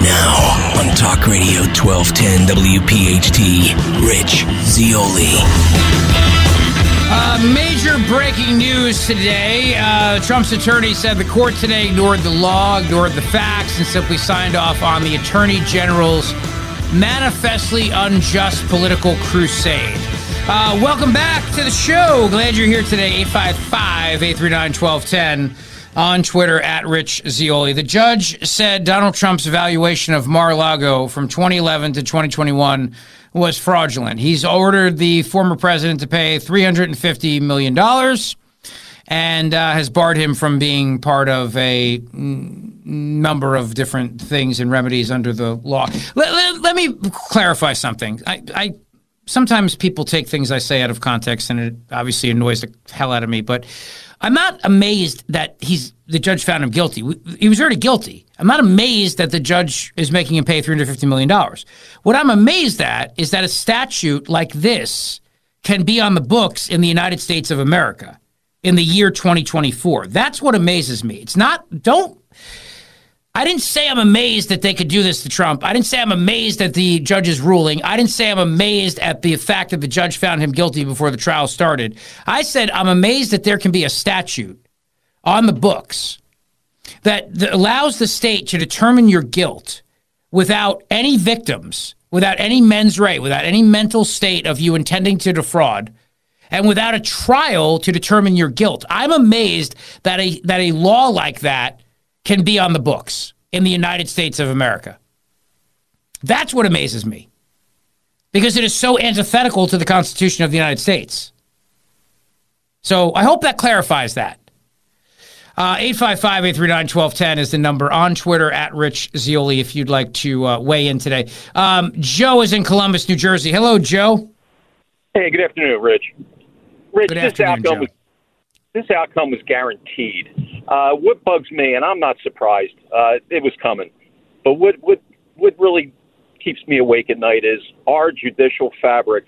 Now on Talk Radio 1210 WPHT, Rich Zeoli. Uh, major breaking news today. Uh, Trump's attorney said the court today ignored the law, ignored the facts, and simply signed off on the attorney general's manifestly unjust political crusade. Uh, welcome back to the show. Glad you're here today. 855 839 1210 on Twitter at Rich Zeoli. The judge said Donald Trump's evaluation of Mar-a-Lago from 2011 to 2021 was fraudulent. He's ordered the former president to pay $350 million and uh, has barred him from being part of a number of different things and remedies under the law. Let, let, let me clarify something. I, I sometimes people take things I say out of context, and it obviously annoys the hell out of me. But I'm not amazed that he's the judge found him guilty. He was already guilty. I'm not amazed that the judge is making him pay 350 million dollars. What I'm amazed at is that a statute like this can be on the books in the United States of America in the year 2024. That's what amazes me. It's not don't I didn't say I'm amazed that they could do this to Trump. I didn't say I'm amazed at the judge's ruling. I didn't say I'm amazed at the fact that the judge found him guilty before the trial started. I said I'm amazed that there can be a statute on the books that, that allows the state to determine your guilt without any victims, without any mens rea, without any mental state of you intending to defraud, and without a trial to determine your guilt. I'm amazed that a that a law like that can be on the books in the United States of America. That's what amazes me. Because it is so antithetical to the Constitution of the United States. So I hope that clarifies that. Uh, 855 839 1210 is the number on Twitter at Rich Zeoli if you'd like to uh, weigh in today. Um, Joe is in Columbus, New Jersey. Hello, Joe. Hey, good afternoon, Rich. Rich, Good afternoon, Joe. This outcome was guaranteed. Uh, what bugs me, and I'm not surprised, uh, it was coming. But what what what really keeps me awake at night is our judicial fabric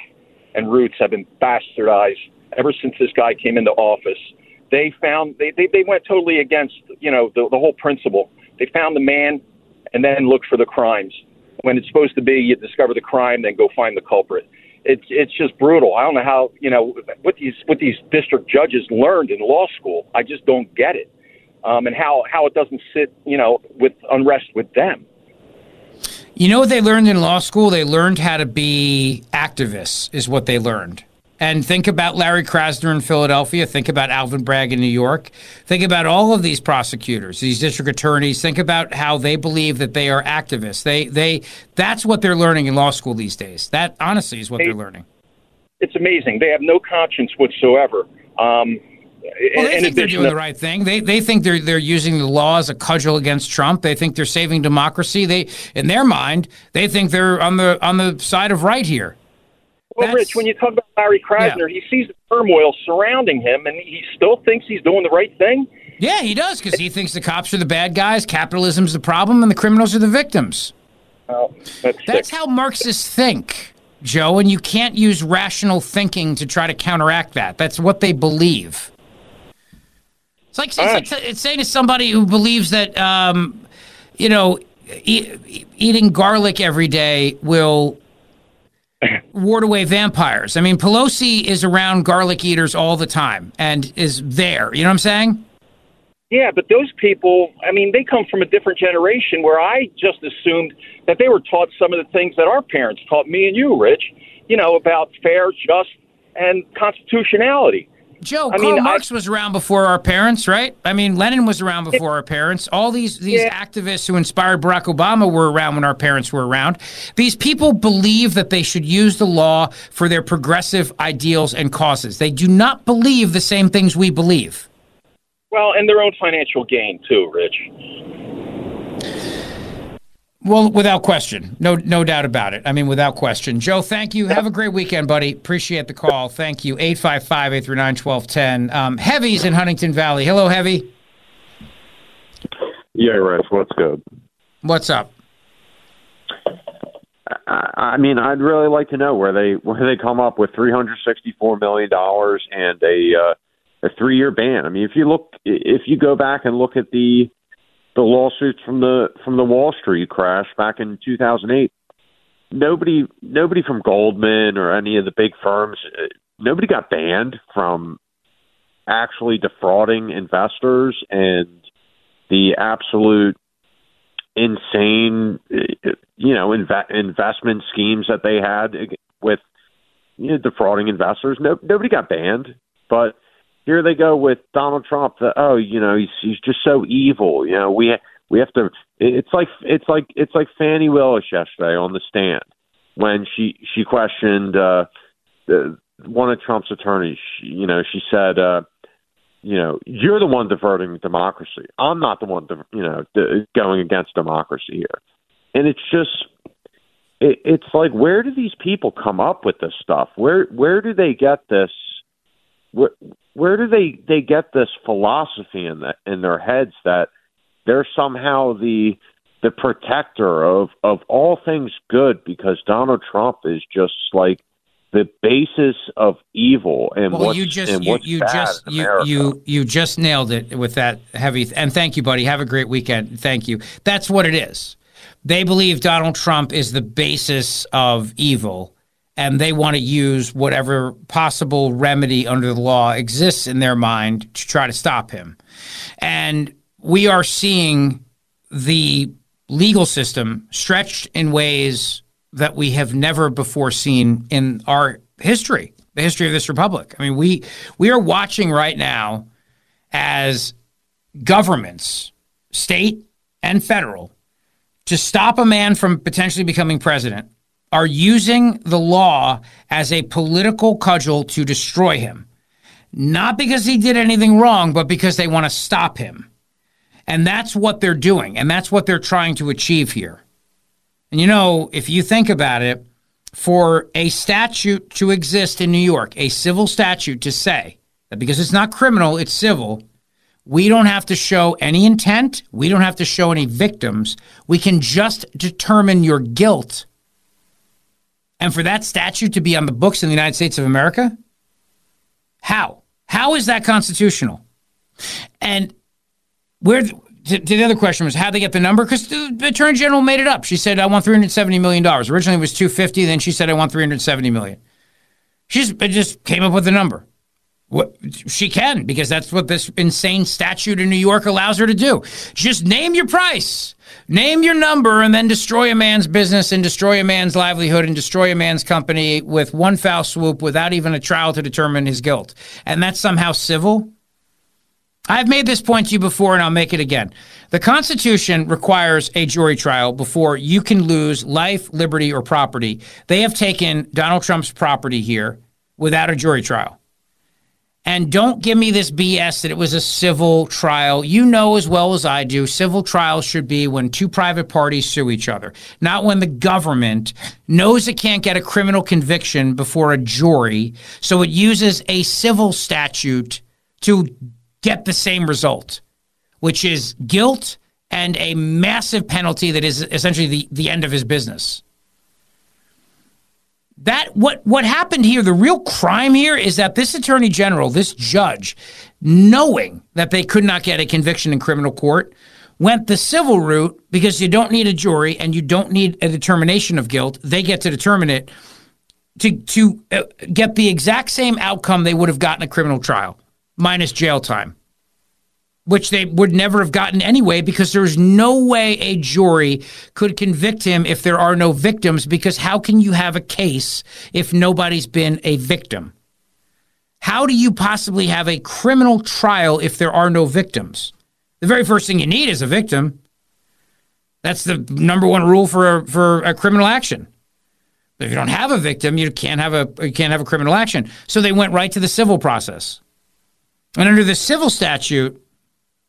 and roots have been bastardized ever since this guy came into office. They found they they, they went totally against you know the, the whole principle. They found the man and then looked for the crimes. When it's supposed to be you discover the crime, then go find the culprit. It's it's just brutal. I don't know how you know what these what these district judges learned in law school. I just don't get it, um, and how how it doesn't sit you know with unrest with them. You know what they learned in law school? They learned how to be activists, is what they learned. And think about Larry Krasner in Philadelphia. Think about Alvin Bragg in New York. Think about all of these prosecutors, these district attorneys. Think about how they believe that they are activists. They, they, that's what they're learning in law school these days. That honestly is what they're learning. It's amazing. They have no conscience whatsoever. Um, Well, they think they're doing the right thing. They they think they're they're using the law as a cudgel against Trump. They think they're saving democracy. They in their mind, they think they're on the on the side of right here. Well, That's- Rich, when you talk about Larry Krasner, he sees the turmoil surrounding him, and he still thinks he's doing the right thing. Yeah, he does because he thinks the cops are the bad guys, capitalism's the problem, and the criminals are the victims. Well, that's That's how Marxists think, Joe, and you can't use rational thinking to try to counteract that. That's what they believe. It's like, it's, right. like- it's saying to somebody who believes that, um, you know, e- eating garlic every day will ward away vampires. I mean, Pelosi is around garlic eaters all the time and is there. You know what I'm saying? Yeah, but those people, I mean, they come from a different generation where I just assumed that they were taught some of the things that our parents taught me and you, Rich, you know, about fair, just, and constitutionality. Joe, I Karl mean, I- Marx was around before our parents, right? I mean, Lenin was around before our parents. All these these Yeah. activists who inspired Barack Obama were around when our parents were around. These people believe that they should use the law for their progressive ideals and causes. They do not believe the same things we believe. Well, and their own financial gain, too, Rich. Well, without question, no, no doubt about it. I mean, without question. Joe, thank you. Have a great weekend, buddy. Appreciate the call. Thank you. 855-839-1210. Um, Heavy's in Huntingdon Valley. Hello, Heavy. Yeah, Rich, what's good? What's up? I, I mean, I'd really like to know where they where they come up with three hundred sixty four million dollars and a uh, a three year ban. I mean, if you look, if you go back and look at the the lawsuits from the from the Wall Street crash back in two thousand eight, nobody nobody from Goldman or any of the big firms, uh, nobody got banned from actually defrauding investors and the absolute insane, uh, you know, inve- investment schemes that they had with you know, defrauding investors. No, nobody got banned, but here they go with Donald Trump. That oh, you know, he's he's just so evil. You know, we we have to. It's like it's like it's like Fani Willis yesterday on the stand when she she questioned uh, the, one of Trump's attorneys. She, you know, she said. Uh, you know, you're the one diverting democracy. I'm not the one, div- you know, d- going against democracy here. And it's just, it, it's like, where do these people come up with this stuff? Where, where do they get this? Where, where do they they get this philosophy in that in their heads that they're somehow the the protector of of all things good because Donald Trump is just like the basis of evil and Well, what's, you just and you, you just you, you you just nailed it with that heavy and thank you buddy. Have a great weekend. Thank you. That's what it is. They believe Donald Trump is the basis of evil and they want to use whatever possible remedy under the law exists in their mind to try to stop him and we are seeing the legal system stretched in ways that we have never before seen in our history, the history of this republic. I mean, we we are watching right now as governments, state and federal, to stop a man from potentially becoming president are using the law as a political cudgel to destroy him. Not because he did anything wrong, but because they want to stop him. And that's what they're doing. And that's what they're trying to achieve here. And you know, if you think about it, for a statute to exist in New York, a civil statute to say that because it's not criminal, it's civil, we don't have to show any intent, we don't have to show any victims. We can just determine your guilt. And for that statute to be on the books in the United States of America, how? How is that constitutional? And where the, the other question was how they get the number because the, the attorney general made it up. She said I want 370 million dollars. Originally it was 250, then she said I want 370 million. She just, just came up with the number. What she can because that's what this insane statute in New York allows her to do. Just name your price, name your number, and then destroy a man's business and destroy a man's livelihood and destroy a man's company with one foul swoop without even a trial to determine his guilt. And that's somehow civil. I've made this point to you before and I'll make it again. The Constitution requires a jury trial before you can lose life, liberty, or property. They have taken Donald Trump's property here without a jury trial. And don't give me this BS that it was a civil trial. You know as well as I do, civil trials should be when two private parties sue each other, not when the government knows it can't get a criminal conviction before a jury, so it uses a civil statute to get the same result, which is guilt and a massive penalty that is essentially the, the end of his business. That what what happened here, the real crime here is that this attorney general, this judge, knowing that they could not get a conviction in criminal court, went the civil route because you don't need a jury and you don't need a determination of guilt. They get to determine it to to uh, get the exact same outcome they would have gotten a criminal trial minus jail time which they would never have gotten anyway because there's no way a jury could convict him if there are no victims because how can you have a case if nobody's been a victim? How do you possibly have a criminal trial if there are no victims? The very first thing you need is a victim. That's the number one rule for a, for a criminal action. If you don't have a victim, you can't have a you can't have a criminal action. So they went right to the civil process. And under the civil statute,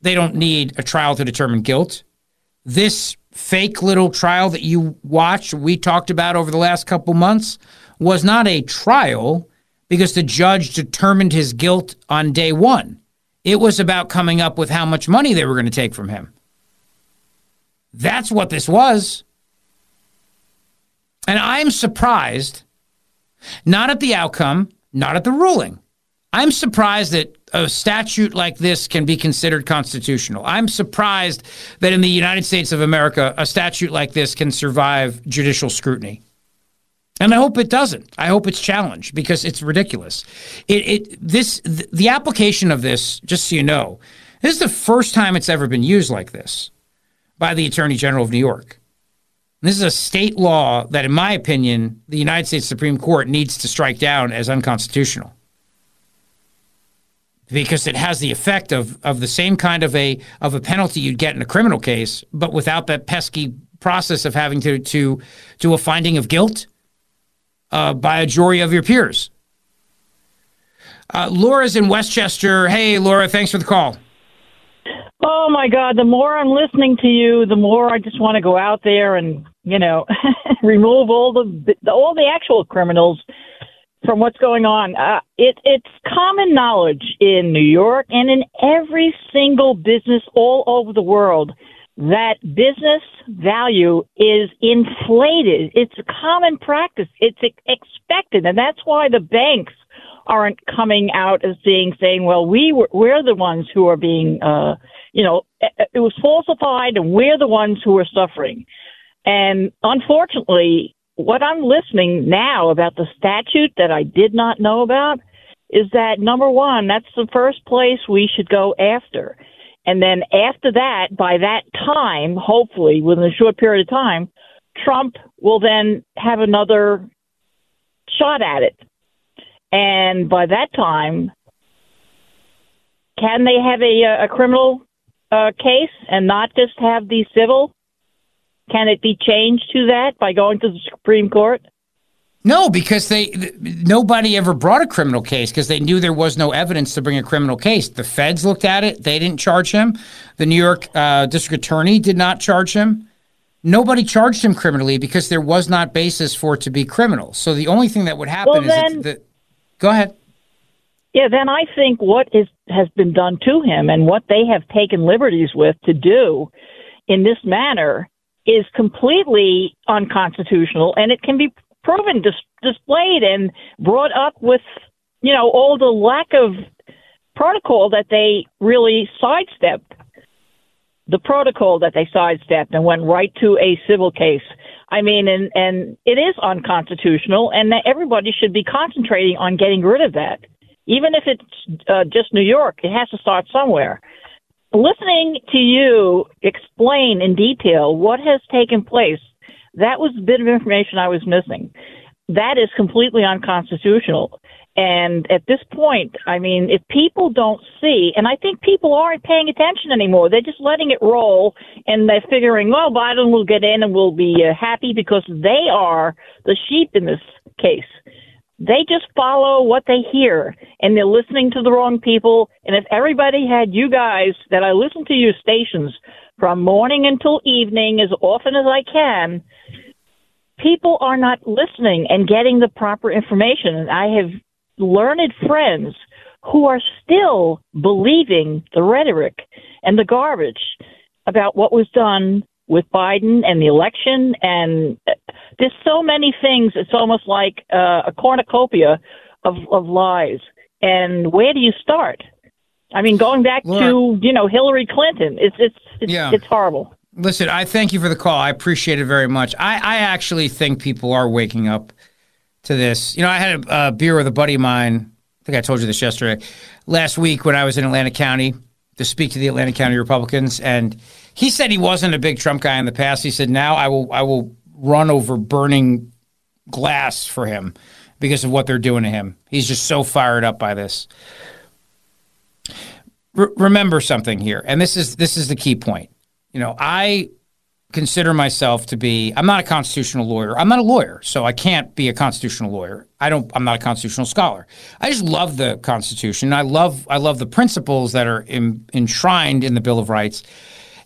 they don't need a trial to determine guilt. This fake little trial that you watched, we talked about over the last couple months, was not a trial because the judge determined his guilt on day one. It was about coming up with how much money they were going to take from him. That's what this was. And I'm surprised, not at the outcome, not at the ruling. I'm surprised that a statute like this can be considered constitutional. I'm surprised that in the United States of America, a statute like this can survive judicial scrutiny. And I hope it doesn't. I hope it's challenged because it's ridiculous. It, it this the application of this, just so you know, this is the first time it's ever been used like this by the Attorney General of New York. This is a state law that, in my opinion, the United States Supreme Court needs to strike down as unconstitutional because it has the effect of of the same kind of a of a penalty you'd get in a criminal case, but without that pesky process of having to to do a finding of guilt uh, by a jury of your peers. Uh, Laura's in Westchester. Hey, Laura, thanks for the call. Oh my God! The more I'm listening to you, the more I just want to go out there and you know remove all the all the actual criminals from what's going on. Uh, it, it's common knowledge in New York and in every single business all over the world that business value is inflated. It's a common practice. It's expected, and that's why the banks aren't coming out as being saying, "Well, we were, we're the ones who are being, uh, you know, it was falsified, and we're the ones who are suffering." And unfortunately, what I'm listening now about the statute that I did not know about is that number one, that's the first place we should go after. And then after that, by that time, hopefully within a short period of time, Trump will then have another shot at it. And by that time, can they have a, a criminal uh, case and not just have the civil can it be changed to that by going to the Supreme Court? No, because they nobody ever brought a criminal case because they knew there was no evidence to bring a criminal case. The feds looked at it; they didn't charge him. The New York uh, District Attorney did not charge him. Nobody charged him criminally because there was not basis for it to be criminal. So the only thing that would happen well, then, is that. Go ahead. Yeah, then I think what is has been done to him and what they have taken liberties with to do in this manner is completely unconstitutional, and it can be proven, dis- displayed, and brought up with, you know, all the lack of protocol that they really sidestepped. The protocol that they sidestepped and went right to a civil case. I mean, and and it is unconstitutional, and that everybody should be concentrating on getting rid of that. Even if it's uh, just New York, it has to start somewhere listening to you explain in detail what has taken place, that was a bit of information I was missing. That is completely unconstitutional. And at this point, I mean, if people don't see, and I think people aren't paying attention anymore, they're just letting it roll and they're figuring, well, Biden will get in and we'll be uh, happy because they are the sheep in this case. They just follow what they hear and they're listening to the wrong people. And if everybody had you guys that I listen to your stations from morning until evening as often as I can, people are not listening and getting the proper information. And I have learned friends who are still believing the rhetoric and the garbage. about what was done with Biden and the election, and there's so many things. It's almost like uh, a cornucopia of, of lies. And where do you start? I mean, going back Laura, to you know Hillary Clinton, it's it's it's, yeah. it's horrible. Listen, I thank you for the call. I appreciate it very much. I, I actually think people are waking up to this. You know, I had a, a beer with a buddy of mine. I think I told you this yesterday, last week when I was in Atlantic County to speak to the Atlantic County Republicans, and he said he wasn't a big Trump guy in the past. He said now I will I will run over burning glass for him because of what they're doing to him. He's just so fired up by this. remember something here, and this is this is the key point. You know, I consider myself to be I'm not a constitutional lawyer. I'm not a lawyer, so I can't be a constitutional lawyer. I don't I'm not a constitutional scholar. I just love the Constitution. I love I love the principles that are in, enshrined in the Bill of Rights.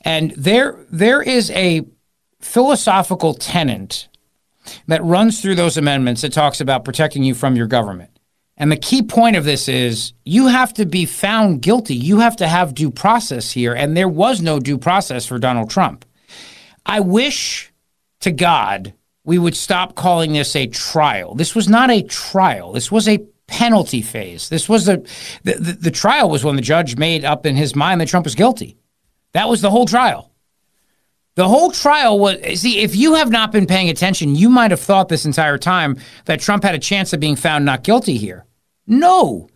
And there there is a philosophical tenet that runs through those amendments that talks about protecting you from your government. And the key point of this is you have to be found guilty. You have to have due process here. And there was no due process for Donald Trump. I wish to God we would stop calling this a trial. This was not a trial. This was a penalty phase. This was a the, the, the trial was when the judge made up in his mind that Trump was guilty. That was the whole trial. The whole trial was see, if you have not been paying attention, you might have thought this entire time that Trump had a chance of being found not guilty here. No.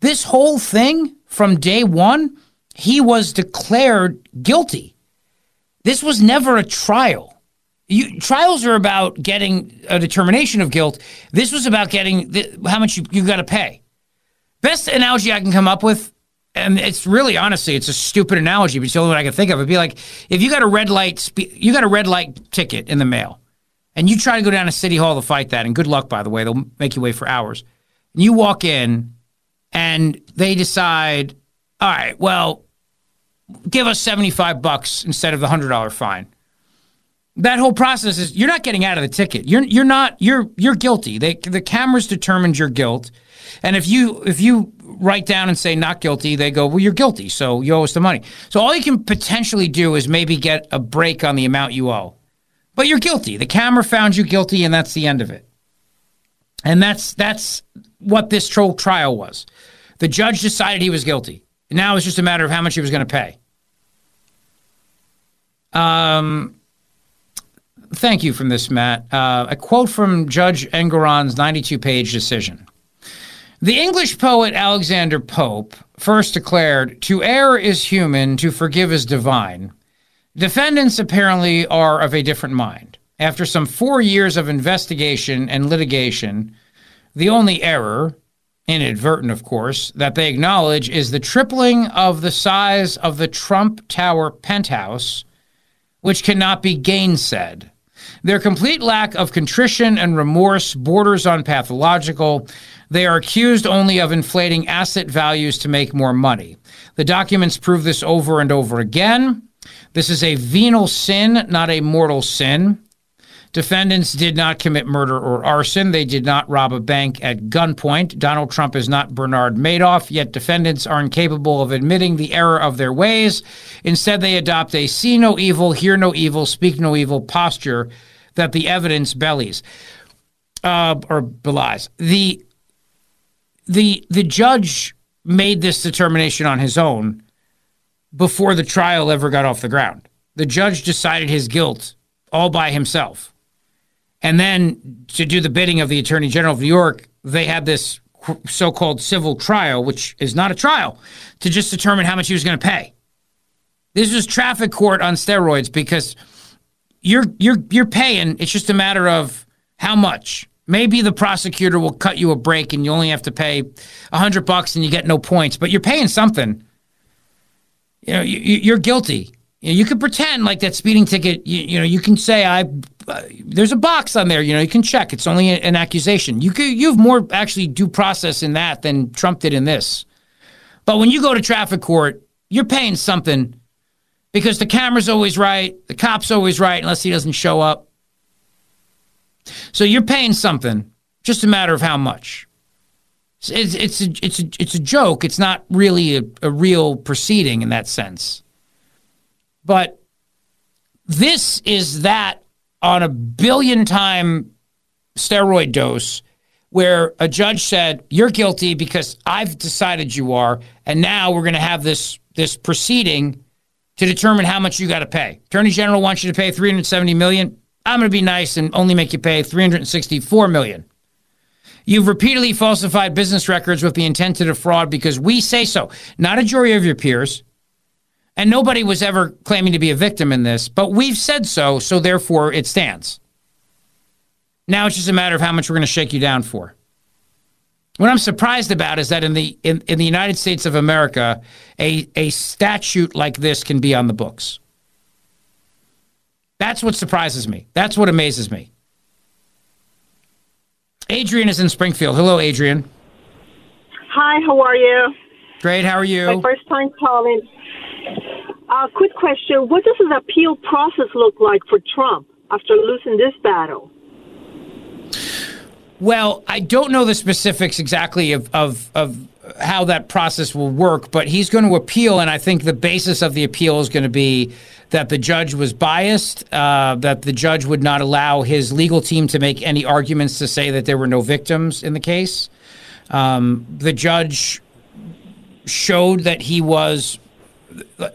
This whole thing from day one, he was declared guilty. This was never a trial. You, trials are about getting a determination of guilt. This was about getting the, how much you, you got to pay. Best analogy I can come up with, and it's really honestly, it's a stupid analogy, but it's the only one I can think of. It'd be like if you got a red light, you got a red light ticket in the mail, and you try to go down to City Hall to fight that. And good luck, by the way, they'll make you wait for hours. And you walk in, and they decide, all right, well, give us 75 bucks instead of the $100 fine. That whole process is you're not getting out of the ticket. You're you're not you're you're guilty. They, the cameras determined your guilt. And if you if you write down and say not guilty, they go, "Well, you're guilty, so you owe us the money." So all you can potentially do is maybe get a break on the amount you owe. But you're guilty. The camera found you guilty and that's the end of it. And that's that's what this trial was. The judge decided he was guilty. Now it's just a matter of how much he was going to pay. Um, thank you from this, Matt. Uh, a quote from Judge Engoron's 92 page decision. The English poet Alexander Pope first declared, To err is human, to forgive is divine. Defendants apparently are of a different mind. After some four years of investigation and litigation, the only error, inadvertent of course, that they acknowledge is the tripling of the size of the Trump Tower penthouse which cannot be gainsaid. Their complete lack of contrition and remorse borders on pathological. They are accused only of inflating asset values to make more money. The documents prove this over and over again. This is a venial sin, not a mortal sin. Defendants did not commit murder or arson. They did not rob a bank at gunpoint. Donald Trump is not Bernard Madoff, yet defendants are incapable of admitting the error of their ways. Instead, they adopt a see no evil, hear no evil, speak no evil posture that the evidence bellies uh, or belies. The the the judge made this determination on his own before the trial ever got off the ground. The judge decided his guilt all by himself. And then to do the bidding of the Attorney General of New York, they had this so called civil trial, which is not a trial, to just determine how much he was going to pay. This was traffic court on steroids because you're you're you're paying. It's just a matter of how much. Maybe the prosecutor will cut you a break and you only have to pay a hundred bucks and you get no points, but you're paying something. You know, you, are guilty. You, know, you could pretend like that speeding ticket. You, you know, you can say I. Uh, there's a box on there. You know, you can check. It's only an accusation. You could. You have more actually due process in that than Trump did in this. But when you go to traffic court, you're paying something because the camera's always right, the cop's always right, unless he doesn't show up. So you're paying something. Just a matter of how much. It's it's a, it's a, it's a joke. It's not really a, a real proceeding in that sense. But this is that on a billion time steroid dose where a judge said you're guilty because I've decided you are and now we're going to have this this proceeding to determine how much you got to pay. Attorney General wants you to pay 370 million. I'm going to be nice and only make you pay 364 million. You've repeatedly falsified business records with the intent to defraud because we say so. Not a jury of your peers. And nobody was ever claiming to be a victim in this, but we've said so, so therefore it stands. Now it's just a matter of how much we're going to shake you down for. What I'm surprised about is that in the in, in the United States of America, a, a statute like this can be on the books. That's what surprises me. That's what amazes me. Adrian is in Springfield. Hello, Adrian. Hi, how are you? Great. How are you? My first time calling. Uh, quick question: What does the appeal process look like for Trump after losing this battle? Well, I don't know the specifics exactly of, of, of how that process will work, but he's going to appeal, and I think the basis of the appeal is going to be that the judge was biased, uh, that the judge would not allow his legal team to make any arguments to say that there were no victims in the case. Um, the judge showed that he was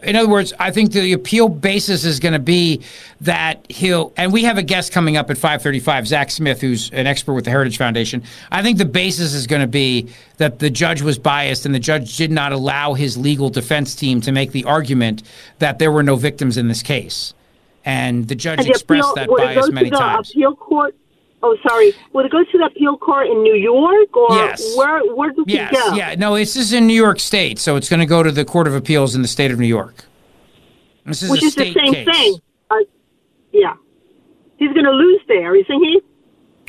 in other words, I think the appeal basis is going to be that he'll, and we have a guest coming up at 535, Zach Smith, who's an expert with the Heritage Foundation. I think the basis is going to be that the judge was biased and the judge did not allow his legal defense team to make the argument that there were no victims in this case. And the judge And the expressed appeal- that bias many times. Appeal court. Oh, sorry. Would it go to the appeal court in New York, or Yes. where? Where does Yes, it go? yeah. No, this is in New York State, so it's going to go to the Court of Appeals in the state of New York. This is Which is the same case. thing. Uh, yeah, he's going to lose there, isn't he?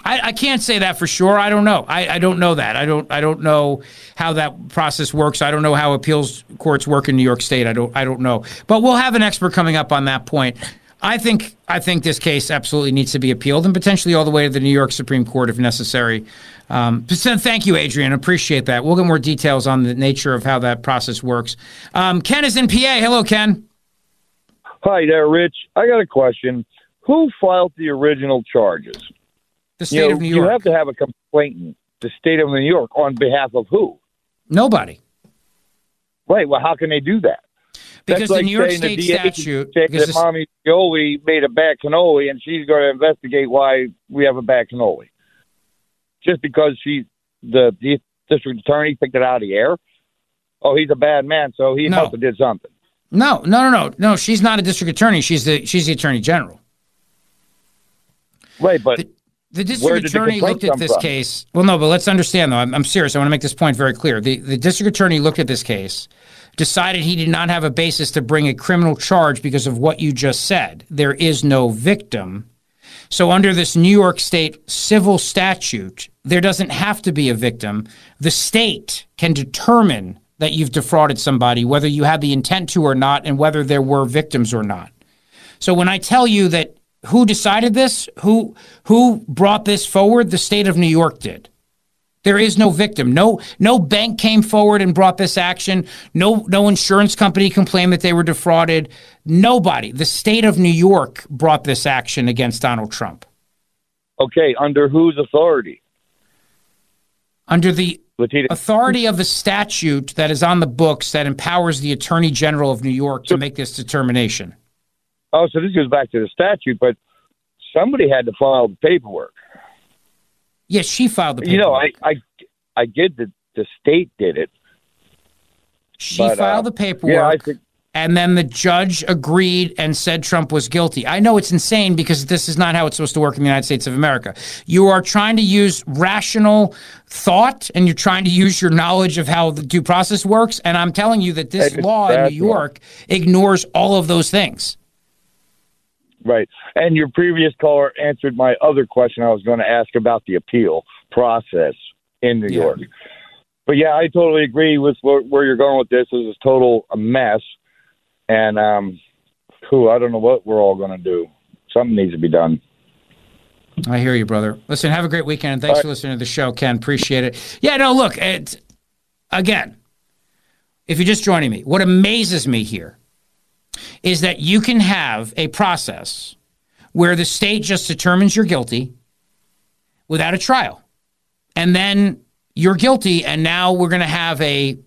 I, I can't say that for sure. I don't know. I, I don't know that. I don't. I don't know how that process works. I don't know how appeals courts work in New York State. I don't. I don't know. But we'll have an expert coming up on that point. I think. I think this case absolutely needs to be appealed and potentially all the way to the New York Supreme Court if necessary. Um, so thank you, Adrian. Appreciate that. We'll get more details on the nature of how that process works. Um, Ken is in PA. Hello, Ken. Hi there, Rich. I got a question. Who filed the original charges? The state you know, of New York. You have to have a complainant. The state of New York on behalf of who? Nobody. Right. Well, how can they do that? Because That's the New York State the statute. because that mommy cannoli made a bad cannoli, and she's going to investigate why we have a bad cannoli. Just because she, the, the district attorney, picked it out of the air. Oh, he's a bad man, so he No. must have did something. No, no, no, no, no. She's not a district attorney. She's the she's the attorney general. Right, but The Where district did the attorney looked at this from? case. Well, no, but let's understand though. I'm, I'm serious. I want to make this point very clear. The the district attorney looked at this case, decided he did not have a basis to bring a criminal charge because of what you just said. There is no victim. So under this New York State civil statute, there doesn't have to be a victim. The state can determine that you've defrauded somebody, whether you had the intent to or not, and whether there were victims or not. So when I tell you that who decided this, who who brought this forward, the state of New York did. There is no victim. No no bank came forward and brought this action. No no insurance company complained that they were defrauded. Nobody. The state of New York brought this action against Donald Trump okay, under whose authority? under the authority of the statute that is on the books that empowers the Attorney General of New York to make this determination. Oh, so this goes back to the statute, but somebody had to file the paperwork. Yes, she filed the paperwork. You know, I, I, I get that the state did it. she but, uh, filed the paperwork. Yeah, I think and then the judge agreed and said Trump was guilty. I know it's insane because this is not how it's supposed to work in the United States of America. You are trying to use rational thought and you're trying to use your knowledge of how the due process works. And I'm telling you that this law in New. York ignores all of those things. Right. And your previous caller answered my other question I was going to ask about the appeal process in New Yeah. York. But yeah, I totally agree with where, where you're going with this. This is total a mess, and um, who I don't know what we're all going to do. Something needs to be done. I hear you, brother. Listen, have a great weekend, and thanks All for listening to the show, Ken. Appreciate it. Yeah, no, look, it, again, if you're just joining me, what amazes me here is that you can have a process where the state just determines you're guilty without a trial. And then you're guilty, and now we're going to have a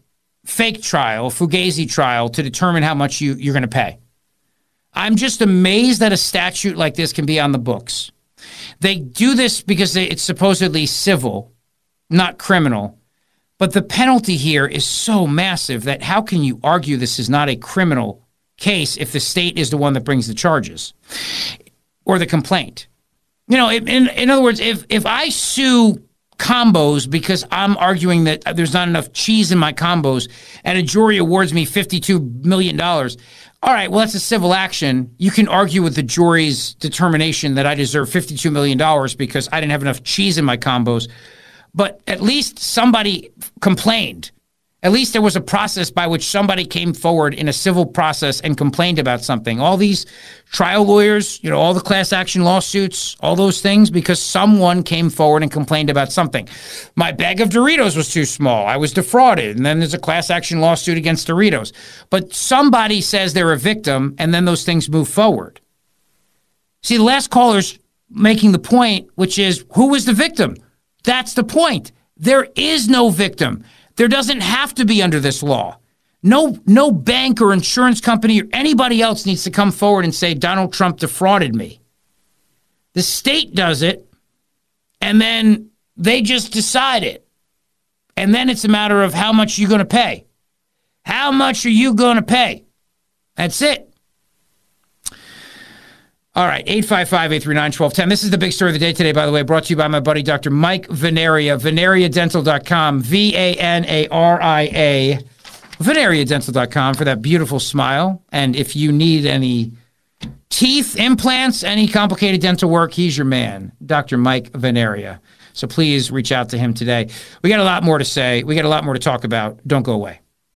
fake trial, Fugazi trial, to determine how much you, you're going to pay. I'm just amazed that a statute like this can be on the books. They do this because it's supposedly civil, not criminal. But the penalty here is so massive that how can you argue this is not a criminal case if the state is the one that brings the charges or the complaint? You know, in, in other words, if, if I sue combos because I'm arguing that there's not enough cheese in my combos and a jury awards me $52 million. All right, well, that's a civil action. You can argue with the jury's determination that I deserve $52 million because I didn't have enough cheese in my combos. But at least somebody complained. At least there was a process by which somebody came forward in a civil process and complained about something. All these trial lawyers, you know, all the class action lawsuits, all those things, because someone came forward and complained about something. My bag of Doritos was too small. I was defrauded. And then there's a class action lawsuit against Doritos. But somebody says they're a victim, and then those things move forward. See, the last caller's making the point, which is who was the victim? That's the point. There is no victim. There doesn't have to be under this law. No, no bank or insurance company or anybody else needs to come forward and say Donald Trump defrauded me. The state does it, and then they just decide it. And then it's a matter of how much you're going to pay. How much are you going to pay? That's it. All right, 855 839 1210. This is the big story of the day today, by the way, brought to you by my buddy Dr. Mike Vanaria, vanariadental.com, V A N A R I A, vanariadental.com for that beautiful smile. And if you need any teeth, implants, any complicated dental work, he's your man, Dr. Mike Vanaria. So please reach out to him today. We got a lot more to say, we got a lot more to talk about. Don't go away.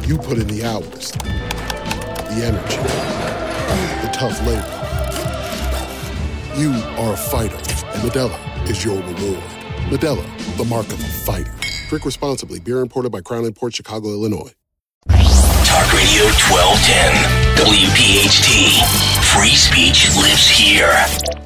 You put in the hours, the energy, the tough labor. You are a fighter, and Modelo is your reward. Modelo, the mark of a fighter. Drink responsibly. Beer imported by Crown Port Chicago, Illinois. Talk Radio 1210, WPHT. Free speech lives here.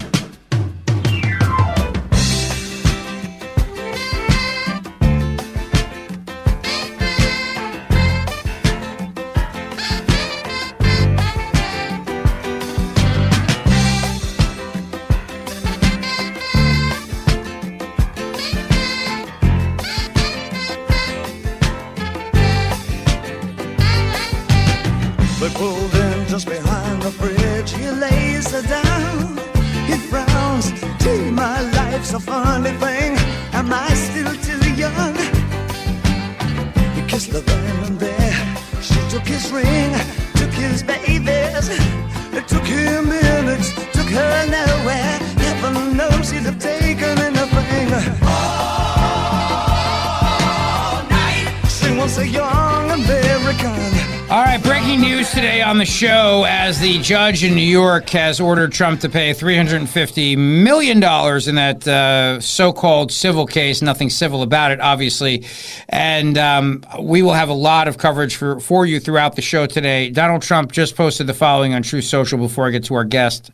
Young American. All right, breaking news today on the show as the judge in New York has ordered Trump to pay $350 million in that uh, so called civil case. Nothing civil about it, obviously. And um, we will have a lot of coverage for, for you throughout the show today. Donald Trump just posted the following on Truth Social before I get to our guest.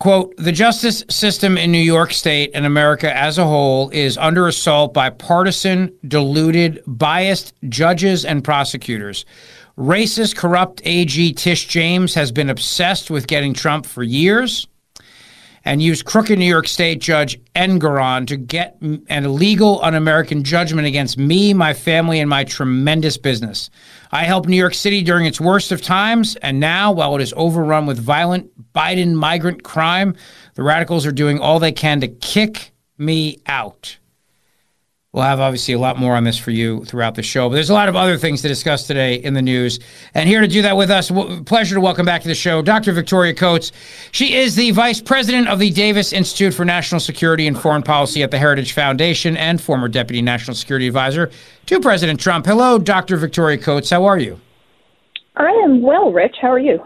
Quote, the justice system in New York State and America as a whole is under assault by partisan, deluded, biased judges and prosecutors. Racist, corrupt AG Tish James has been obsessed with getting Trump for years and used crooked New York State Judge Engoron to get an illegal, un American judgment against me, my family, and my tremendous business. I helped New York City during its worst of times, and now, while it is overrun with violent Biden migrant crime, the radicals are doing all they can to kick me out. We'll have obviously a lot more on this for you throughout the show, but there's a lot of other things to discuss today in the news. And here to do that with us, w- pleasure to welcome back to the show Dr. Victoria Coates. She is the vice president of the Davis Institute for National Security and Foreign Policy at the Heritage Foundation and former deputy national security advisor to President Trump. Hello, Dr. Victoria Coates. How are you? I am well, Rich. How are you?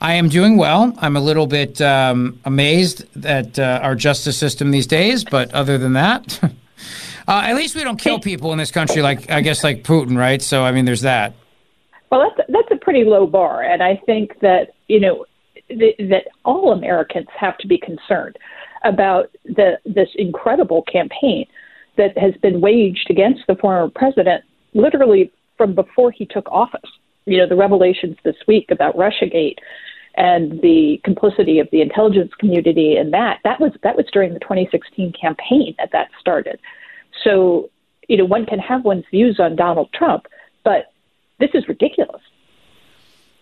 I am doing well. I'm a little bit um, amazed at uh, our justice system these days, but other than that, Uh, at least we don't kill people in this country, like I guess like Putin, right? So I mean, there's that. Well, that's that's a pretty low bar, and I think that you know th- that all Americans have to be concerned about the this incredible campaign that has been waged against the former president, literally from before he took office. You know, the revelations this week about RussiaGate and the complicity of the intelligence community and that that was that was during the 2016 campaign that that started. So, you know, one can have one's views on Donald Trump, but this is ridiculous.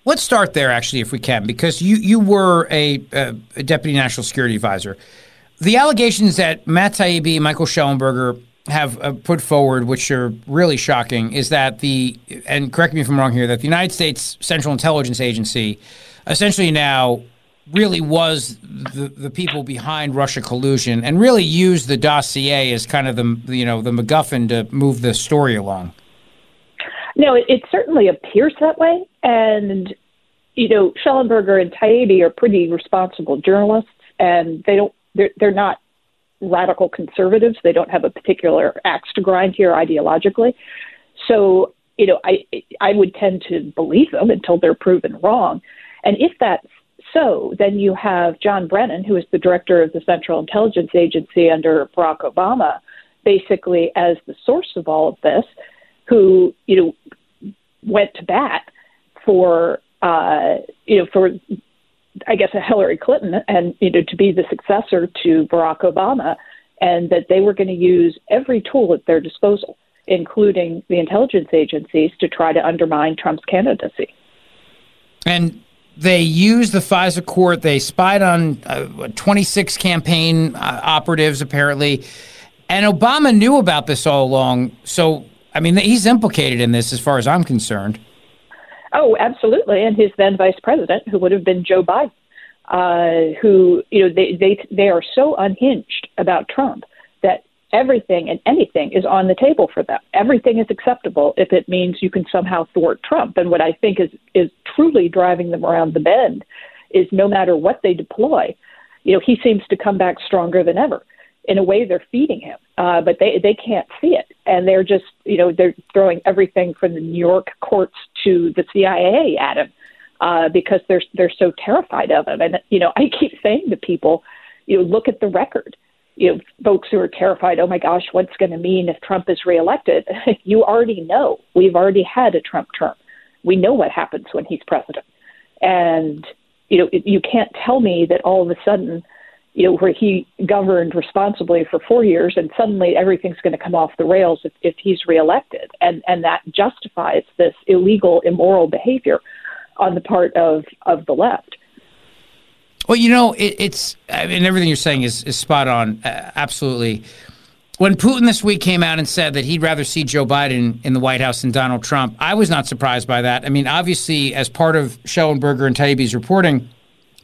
Let's start there, actually, if we can, because you, you were a, a, deputy national security advisor. The allegations that Matt Taibbi, Michael Shellenberger have uh, put forward, which are really shocking, is that the, and correct me if I'm wrong here, that the United States Central Intelligence Agency essentially now really was the, the people behind Russia collusion and really used the dossier as kind of the you know the MacGuffin to move the story along. No, it, it certainly appears that way, and you know Shellenberger and Taibbi are pretty responsible journalists, and they don't they're they're not radical conservatives. They don't have a particular axe to grind here ideologically. So you know I I would tend to believe them until they're proven wrong. And if that's so then you have John Brennan, who is the director of the Central Intelligence Agency under Barack Obama, basically as the source of all of this, who you know went to bat for uh, you know for I guess a Hillary Clinton and you know to be the successor to Barack Obama, and that they were going to use every tool at their disposal, including the intelligence agencies, to try to undermine Trump's candidacy. And they used the FISA court. They spied on uh, 26 campaign uh, operatives, apparently. And Obama knew about this all along. So, I mean, he's implicated in this as far as I'm concerned. Oh, absolutely. And his then vice president, who would have been Joe Biden, uh, who, you know, they, they, they are so unhinged about Trump everything and anything is on the table for them. Everything is acceptable if it means you can somehow thwart Trump. And what I think is is truly driving them around the bend is no matter what they deploy, you know, he seems to come back stronger than ever. In a way, they're feeding him, uh, but they they can't see it, and they're just you know they're throwing everything from the New York courts to the CIA at him uh, because they're they're so terrified of him. And you know, I keep saying to people, you know, look at the record you know, folks who are terrified, oh my gosh, what's going to mean if Trump is reelected? you already know. We've already had a Trump term. We know what happens when he's president. And, you know, you can't tell me that all of a sudden, you know, where he governed responsibly for four years and suddenly everything's going to come off the rails if, if he's reelected. And, and that justifies this illegal, immoral behavior on the part of, of the left. Well, you know, it, it's I mean everything you're saying is, is spot on, uh, absolutely. When Putin this week came out and said that he'd rather see Joe Biden in the White House than Donald Trump, I was not surprised by that. I mean, obviously, as part of Shellenberger and Taibbi's reporting,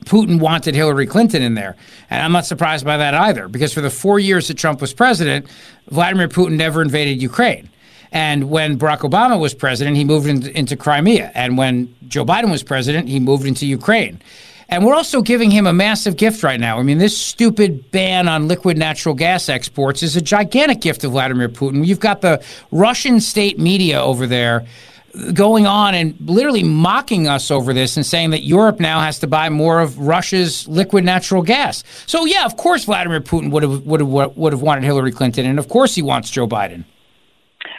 Putin wanted Hillary Clinton in there. And I'm not surprised by that either, because for the four years that Trump was president, Vladimir Putin never invaded Ukraine. And when Barack Obama was president, he moved into, into Crimea. And when Joe Biden was president, he moved into Ukraine. And we're also giving him a massive gift right now. I mean, this stupid ban on liquid natural gas exports is a gigantic gift of Vladimir Putin. You've got the Russian state media over there going on and literally mocking us over this and saying that Europe now has to buy more of Russia's liquid natural gas. So yeah, of course Vladimir Putin would have would have would have wanted Hillary Clinton and of course he wants Joe Biden.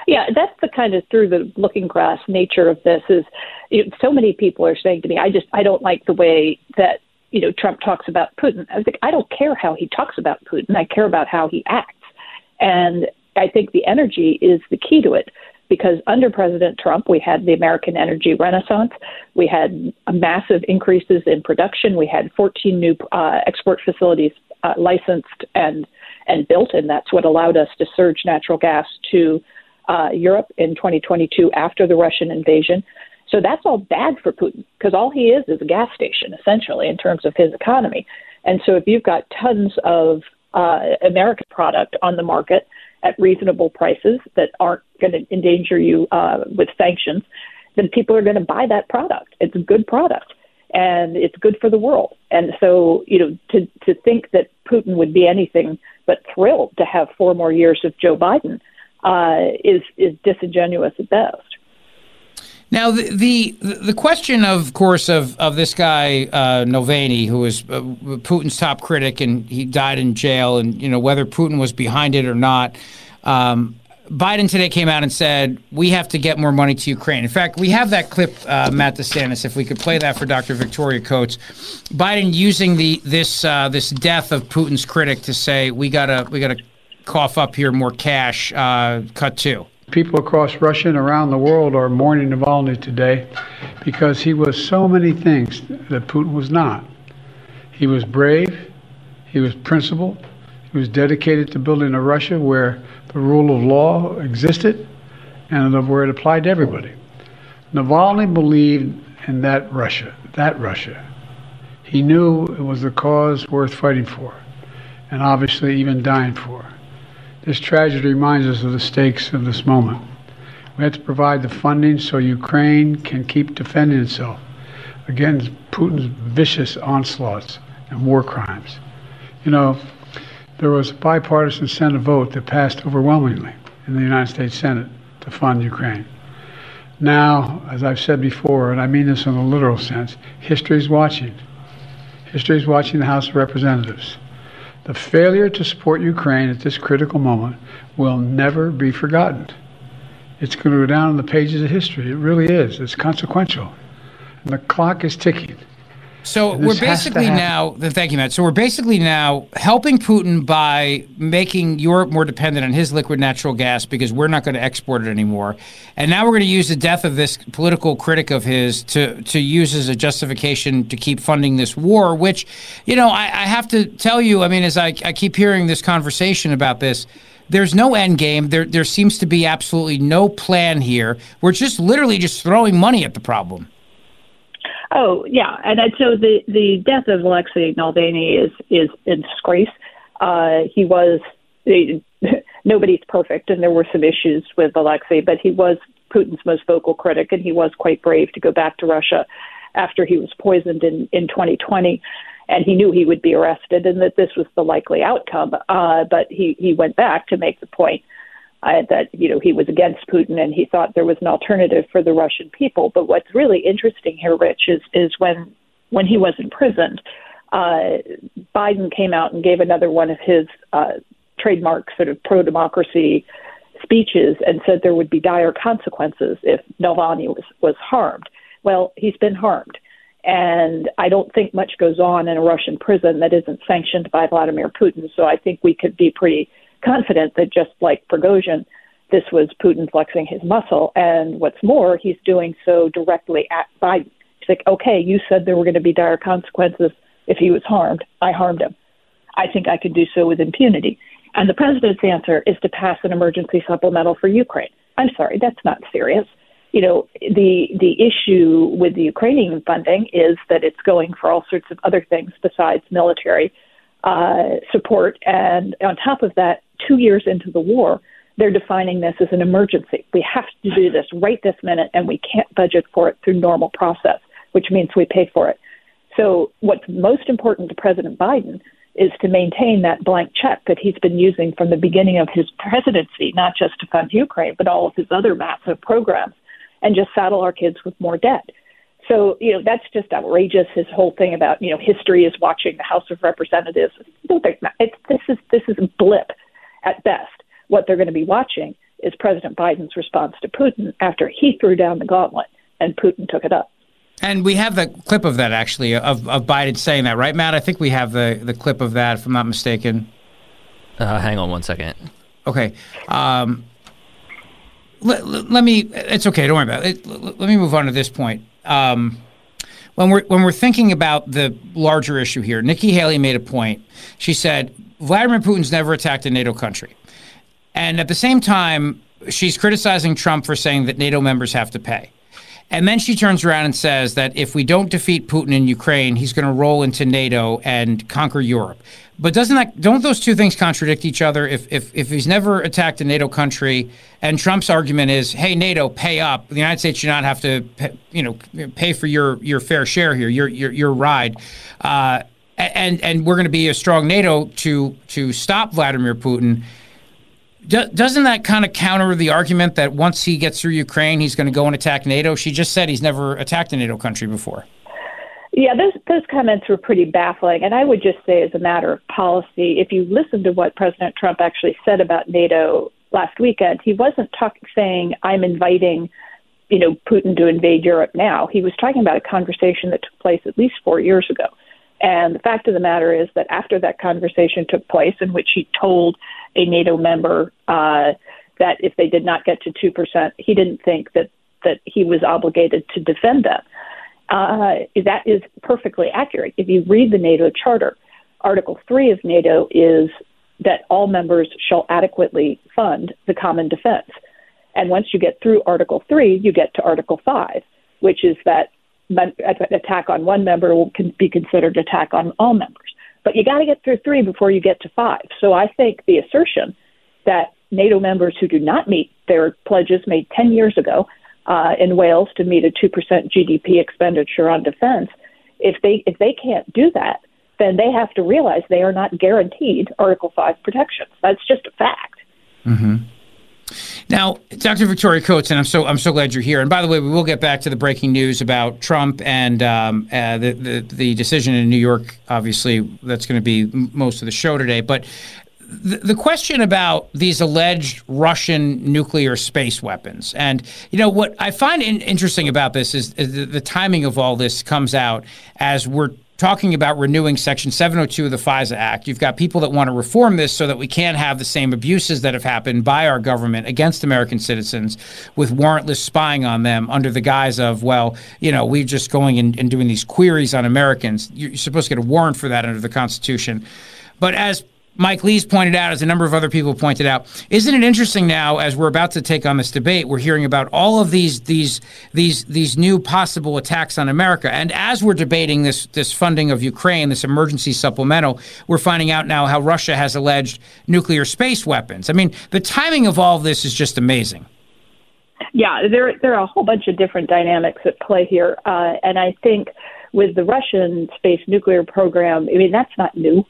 Yeah, that's the kind of through the looking glass nature of this. Is you know, so many people are saying to me, "I just I don't like the way that you know Trump talks about Putin." I was like, I don't care how he talks about Putin. I care about how he acts, and I think the energy is the key to it. Because under President Trump, we had the American energy renaissance. We had massive increases in production. We had 14 new uh, export facilities uh, licensed and and built, and that's what allowed us to surge natural gas to uh, Europe in 2022 after the Russian invasion. So that's all bad for Putin because all he is is a gas station, essentially, in terms of his economy. And so if you've got tons of uh, American product on the market at reasonable prices that aren't going to endanger you uh, with sanctions, then people are going to buy that product. It's a good product and it's good for the world. And so, you know, to, to think that Putin would be anything but thrilled to have four more years of Joe Biden uh, is is disingenuous at best. Now, the, the the question, of course, of of this guy uh, Navalny, who was uh, Putin's top critic, and he died in jail, and you know whether Putin was behind it or not. Um, Biden today came out and said we have to get more money to Ukraine. In fact, we have that clip, uh, Matt DeSantis. If we could play that for Dr. Victoria Coates, Biden using the this uh, this death of Putin's critic to say we gotta we gotta cough up here more cash. Uh, cut two. People across Russia and around the world are mourning Navalny today because he was so many things that Putin was not. He was brave, he was principled, he was dedicated to building a Russia where the rule of law existed and where it applied to everybody. Navalny believed in that Russia, that Russia. He knew it was a cause worth fighting for, and obviously even dying for. This tragedy reminds us of the stakes of this moment. We have to provide the funding so Ukraine can keep defending itself against Putin's vicious onslaughts and war crimes. You know, there was a bipartisan Senate vote that passed overwhelmingly in the United States Senate to fund Ukraine. Now, as I've said before, and I mean this in a literal sense, history is watching. History is watching the House of Representatives. The failure to support Ukraine at this critical moment will never be forgotten. It's going to go down in the pages of history. It really is. It's consequential. And the clock is ticking. So we're basically now. Thank you, Matt. So we're basically now helping Putin by making Europe more dependent on his liquid natural gas because we're not going to export it anymore. And now we're going to use the death of this political critic of his to to use as a justification to keep funding this war. Which, you know, I, I have to tell you. I mean, as I, I keep hearing this conversation about this there's no end game. There there seems to be absolutely no plan here. We're just literally just throwing money at the problem. Oh yeah, and so the the death of Alexei Navalny is is a disgrace. Uh, he was he, nobody's perfect, and there were some issues with Alexei, but he was Putin's most vocal critic, and he was quite brave to go back to Russia after he was poisoned in in 2020 and he knew he would be arrested and that this was the likely outcome. Uh, but he, he went back to make the point uh, that you know he was against Putin and he thought there was an alternative for the Russian people. But what's really interesting here, Rich, is is when when he was imprisoned, uh, Biden came out and gave another one of his uh, trademark sort of pro democracy speeches and said there would be dire consequences if Navalny was was harmed. Well, he's been harmed. And I don't think much goes on in a Russian prison that isn't sanctioned by Vladimir Putin. So I think we could be pretty confident that just like Prigozhin, this was Putin flexing his muscle. And what's more, he's doing so directly at Biden. He's like, okay, you said there were going to be dire consequences if he was harmed. I harmed him. I think I could do so with impunity. And the president's answer is to pass an emergency supplemental for Ukraine. I'm sorry, that's not serious. You know, the the issue with the Ukrainian funding is that it's going for all sorts of other things besides military uh, support. And on top of that, two years into the war, they're defining this as an emergency. We have to do this right this minute, and we can't budget for it through normal process, which means we pay for it. So, what's most important to President Biden is to maintain that blank check that he's been using from the beginning of his presidency, not just to fund Ukraine, but all of his other massive programs, and just saddle our kids with more debt. So, you know, that's just outrageous. His whole thing about, you know, history is watching the House of Representatives. It's, this is this is a blip at best. What they're going to be watching is President Biden's response to Putin after he threw down the gauntlet and Putin took it up. And we have the clip of that actually of, of Biden saying that, right, Matt? I think we have the, the clip of that, if I'm not mistaken. Uh, hang on one second. Okay. Um, let, let, me. It's okay. Don't worry about it. Let, let me move on to this point. Um, when we're when we're thinking about the larger issue here, Nikki Haley made a point. She said Vladimir Putin's never attacked a NATO country, and at the same time, she's criticizing Trump for saying that NATO members have to pay. And then she turns around and says that if we don't defeat Putin in Ukraine, he's going to roll into NATO and conquer Europe. But doesn't that don't those two things contradict each other? If if if he's never attacked a NATO country, and Trump's argument is, "Hey, NATO, pay up. The United States should not have to, pay, you know, pay for your your fair share here, your your your ride." Uh, and and we're going to be a strong NATO to to stop Vladimir Putin doesn't that kind of counter the argument that once he gets through Ukraine, he's going to go and attack NATO? She just said he's never attacked a NATO country before. Yeah, those those comments were pretty baffling, and I would just say, as a matter of policy, if you listen to what President Trump actually said about NATO last weekend, he wasn't talking saying I'm inviting, you know, Putin to invade Europe now. He was talking about a conversation that took place at least four years ago. And the fact of the matter is that after that conversation took place, in which he told a NATO member uh, that if they did not get to two percent, he didn't think that that he was obligated to defend them. Uh, that is perfectly accurate. If you read the NATO Charter, Article 3 of NATO is that all members shall adequately fund the common defense. And once you get through Article 3, you get to Article 5, which is that attack on one member will be considered attack on all members. But you got to get through 3 before you get to 5. So I think the assertion that NATO members who do not meet their pledges made 10 years ago uh, in Wales to meet a 2% GDP expenditure on defense, if they if they can't do that, then they have to realize they are not guaranteed Article 5 protections. That's just a fact. Mm-hmm. Now, Dr. Victoria Coates, and I'm so I'm so glad you're here. And by the way, we will get back to the breaking news about Trump and um, uh, the, the, the decision in New York. Obviously, that's going to be most of the show today. But the, the question about these alleged Russian nuclear space weapons, and you know what I find in, interesting about this is, is the, the timing of all this comes out as we're talking about renewing Section 702 of the FISA Act. You've got people that want to reform this so that we can't have the same abuses that have happened by our government against American citizens with warrantless spying on them under the guise of, well, you know, we're just going and, and doing these queries on Americans. You're supposed to get a warrant for that under the Constitution. But as Mike Lee's pointed out, as a number of other people pointed out, isn't it interesting now as we're about to take on this debate, we're hearing about all of these these these these new possible attacks on America, and as we're debating this this funding of Ukraine, this emergency supplemental, we're finding out now how Russia has alleged nuclear space weapons. I mean, the timing of all of this is just amazing. Yeah, there there are a whole bunch of different dynamics at play here, uh, and I think with the Russian space nuclear program, I mean that's not new.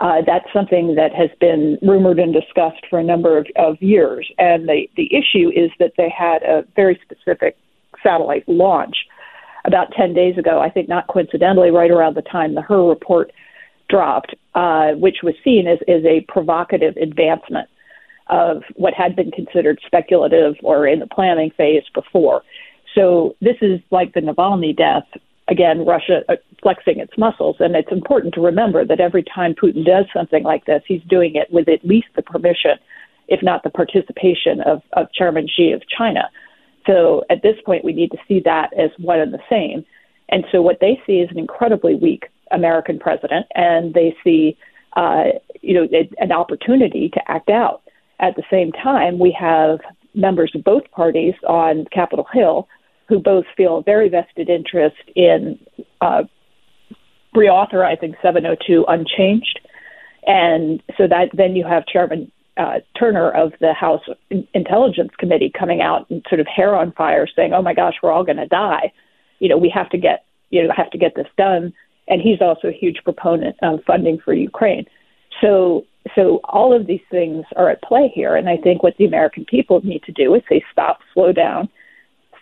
Uh, that's something that has been rumored and discussed for a number of, of years. And the, the issue is that they had a very specific satellite launch about 10 days ago, I think not coincidentally, right around the time the Hur report dropped, uh, which was seen as, as a provocative advancement of what had been considered speculative or in the planning phase before. So this is like the Navalny death again, Russia uh, flexing its muscles. And it's important to remember that every time Putin does something like this, he's doing it with at least the permission, if not the participation, of, of Chairman Xi of China. So at this point, we need to see that as one and the same. And so what they see is an incredibly weak American president, and they see, uh, you know, an opportunity to act out. At the same time, we have members of both parties on Capitol Hill who both feel very vested interest in uh, reauthorizing 702 unchanged. And so that then you have Chairman uh, Turner of the House Intelligence Committee coming out and sort of hair on fire, saying, "Oh my gosh, we're all going to die." You know, we have to get you know have to get this done. And he's also a huge proponent of funding for Ukraine. So so all of these things are at play here, and I think what the American people need to do is say stop, slow down.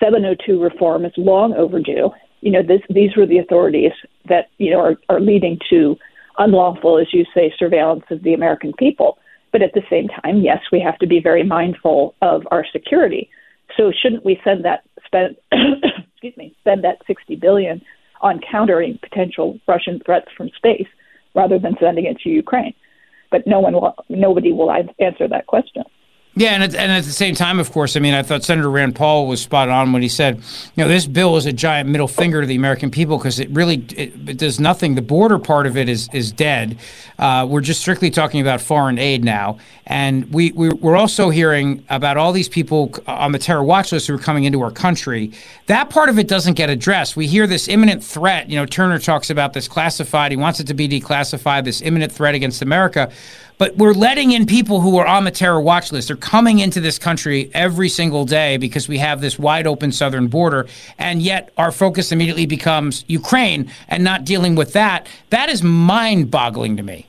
702 reform is long overdue. You know, this, these were the authorities that you know are, are leading to unlawful, as you say, surveillance of the American people. But at the same time, yes, we have to be very mindful of our security. So shouldn't we send that spend excuse me spend that 60 billion on countering potential Russian threats from space rather than sending it to Ukraine? But no one will, nobody will answer that question. Yeah, and at, and at the same time, of course, I mean, I thought Senator Rand Paul was spot on when he said, you know, this bill is a giant middle finger to the American people because it really it, it, does nothing. The border part of it is is dead. Uh, we're just strictly talking about foreign aid now, and we, we we're also hearing about all these people on the terror watch list who are coming into our country. That part of it doesn't get addressed. We hear this imminent threat. You know, Turner talks about this classified. He wants it to be declassified. This imminent threat against America. But we're letting in people who are on the terror watch list. They're coming into this country every single day because we have this wide open southern border. And yet our focus immediately becomes Ukraine and not dealing with that. That is mind boggling to me.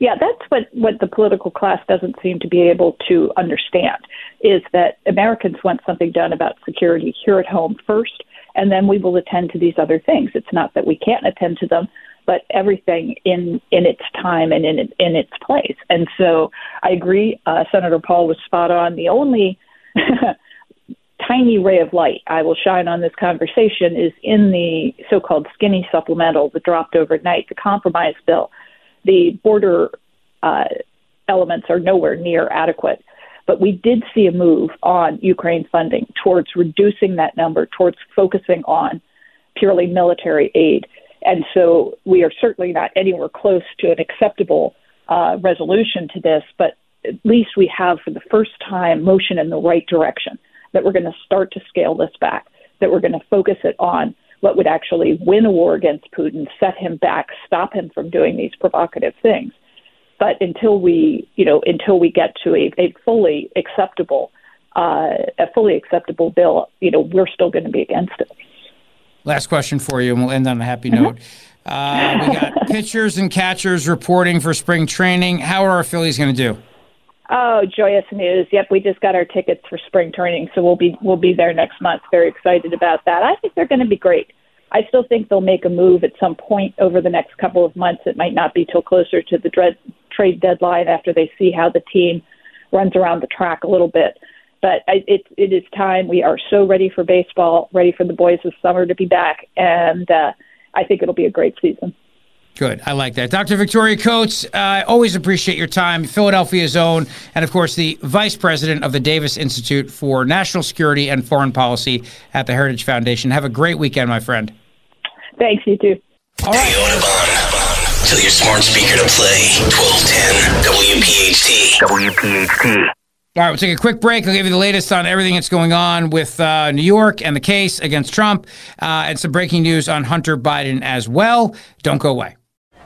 Yeah, that's what, what the political class doesn't seem to be able to understand is that Americans want something done about security here at home first, and then we will attend to these other things. It's not that we can't attend to them, but everything in in its time and in in its place. And so I agree. Uh, Senator Paul was spot on. The only tiny ray of light I will shine on this conversation is in the so-called skinny supplemental that dropped overnight, the compromise bill. The border uh, elements are nowhere near adequate. But we did see a move on Ukraine funding towards reducing that number, towards focusing on purely military aid. And so we are certainly not anywhere close to an acceptable uh, resolution to this, but at least we have, for the first time, motion in the right direction that we're going to start to scale this back, that we're going to focus it on what would actually win a war against Putin, set him back, stop him from doing these provocative things. But until we, you know, until we get to a, a fully acceptable, uh, a fully acceptable bill, you know, we're still going to be against it. Last question for you, and we'll end on a happy note. Uh, we got pitchers and catchers reporting for spring training. How are our Phillies going to do? Oh, joyous news! Yep, we just got our tickets for spring training, so we'll be we'll be there next month. Very excited about that. I think they're going to be great. I still think they'll make a move at some point over the next couple of months. It might not be till closer to the dread, trade deadline after they see how the team runs around the track a little bit. But I, it it is time. We are so ready for baseball, ready for the boys this summer to be back, and uh, I think it'll be a great season. Good. I like that. Dr. Victoria Coates, I uh, always appreciate your time. Philadelphia's own, and of course, the vice president of the Davis Institute for National Security and Foreign Policy at the Heritage Foundation. Have a great weekend, my friend. Thanks, you too. All right. Tell your smart speaker to play 1210 WPHT. WPHT. All right, we'll take a quick break. I'll give you the latest on everything that's going on with uh, New York and the case against Trump, uh, and some breaking news on Hunter Biden as well. Don't go away.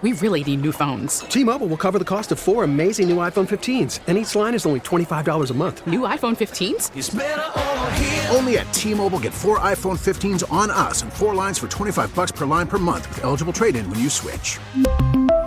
We really need new phones. T-Mobile will cover the cost of four amazing new iPhone 15s, and each line is only $25 a month. New iPhone 15s? Only at T-Mobile get four iPhone 15s on us and four lines for 25 bucks per line per month with eligible trade-in when you switch.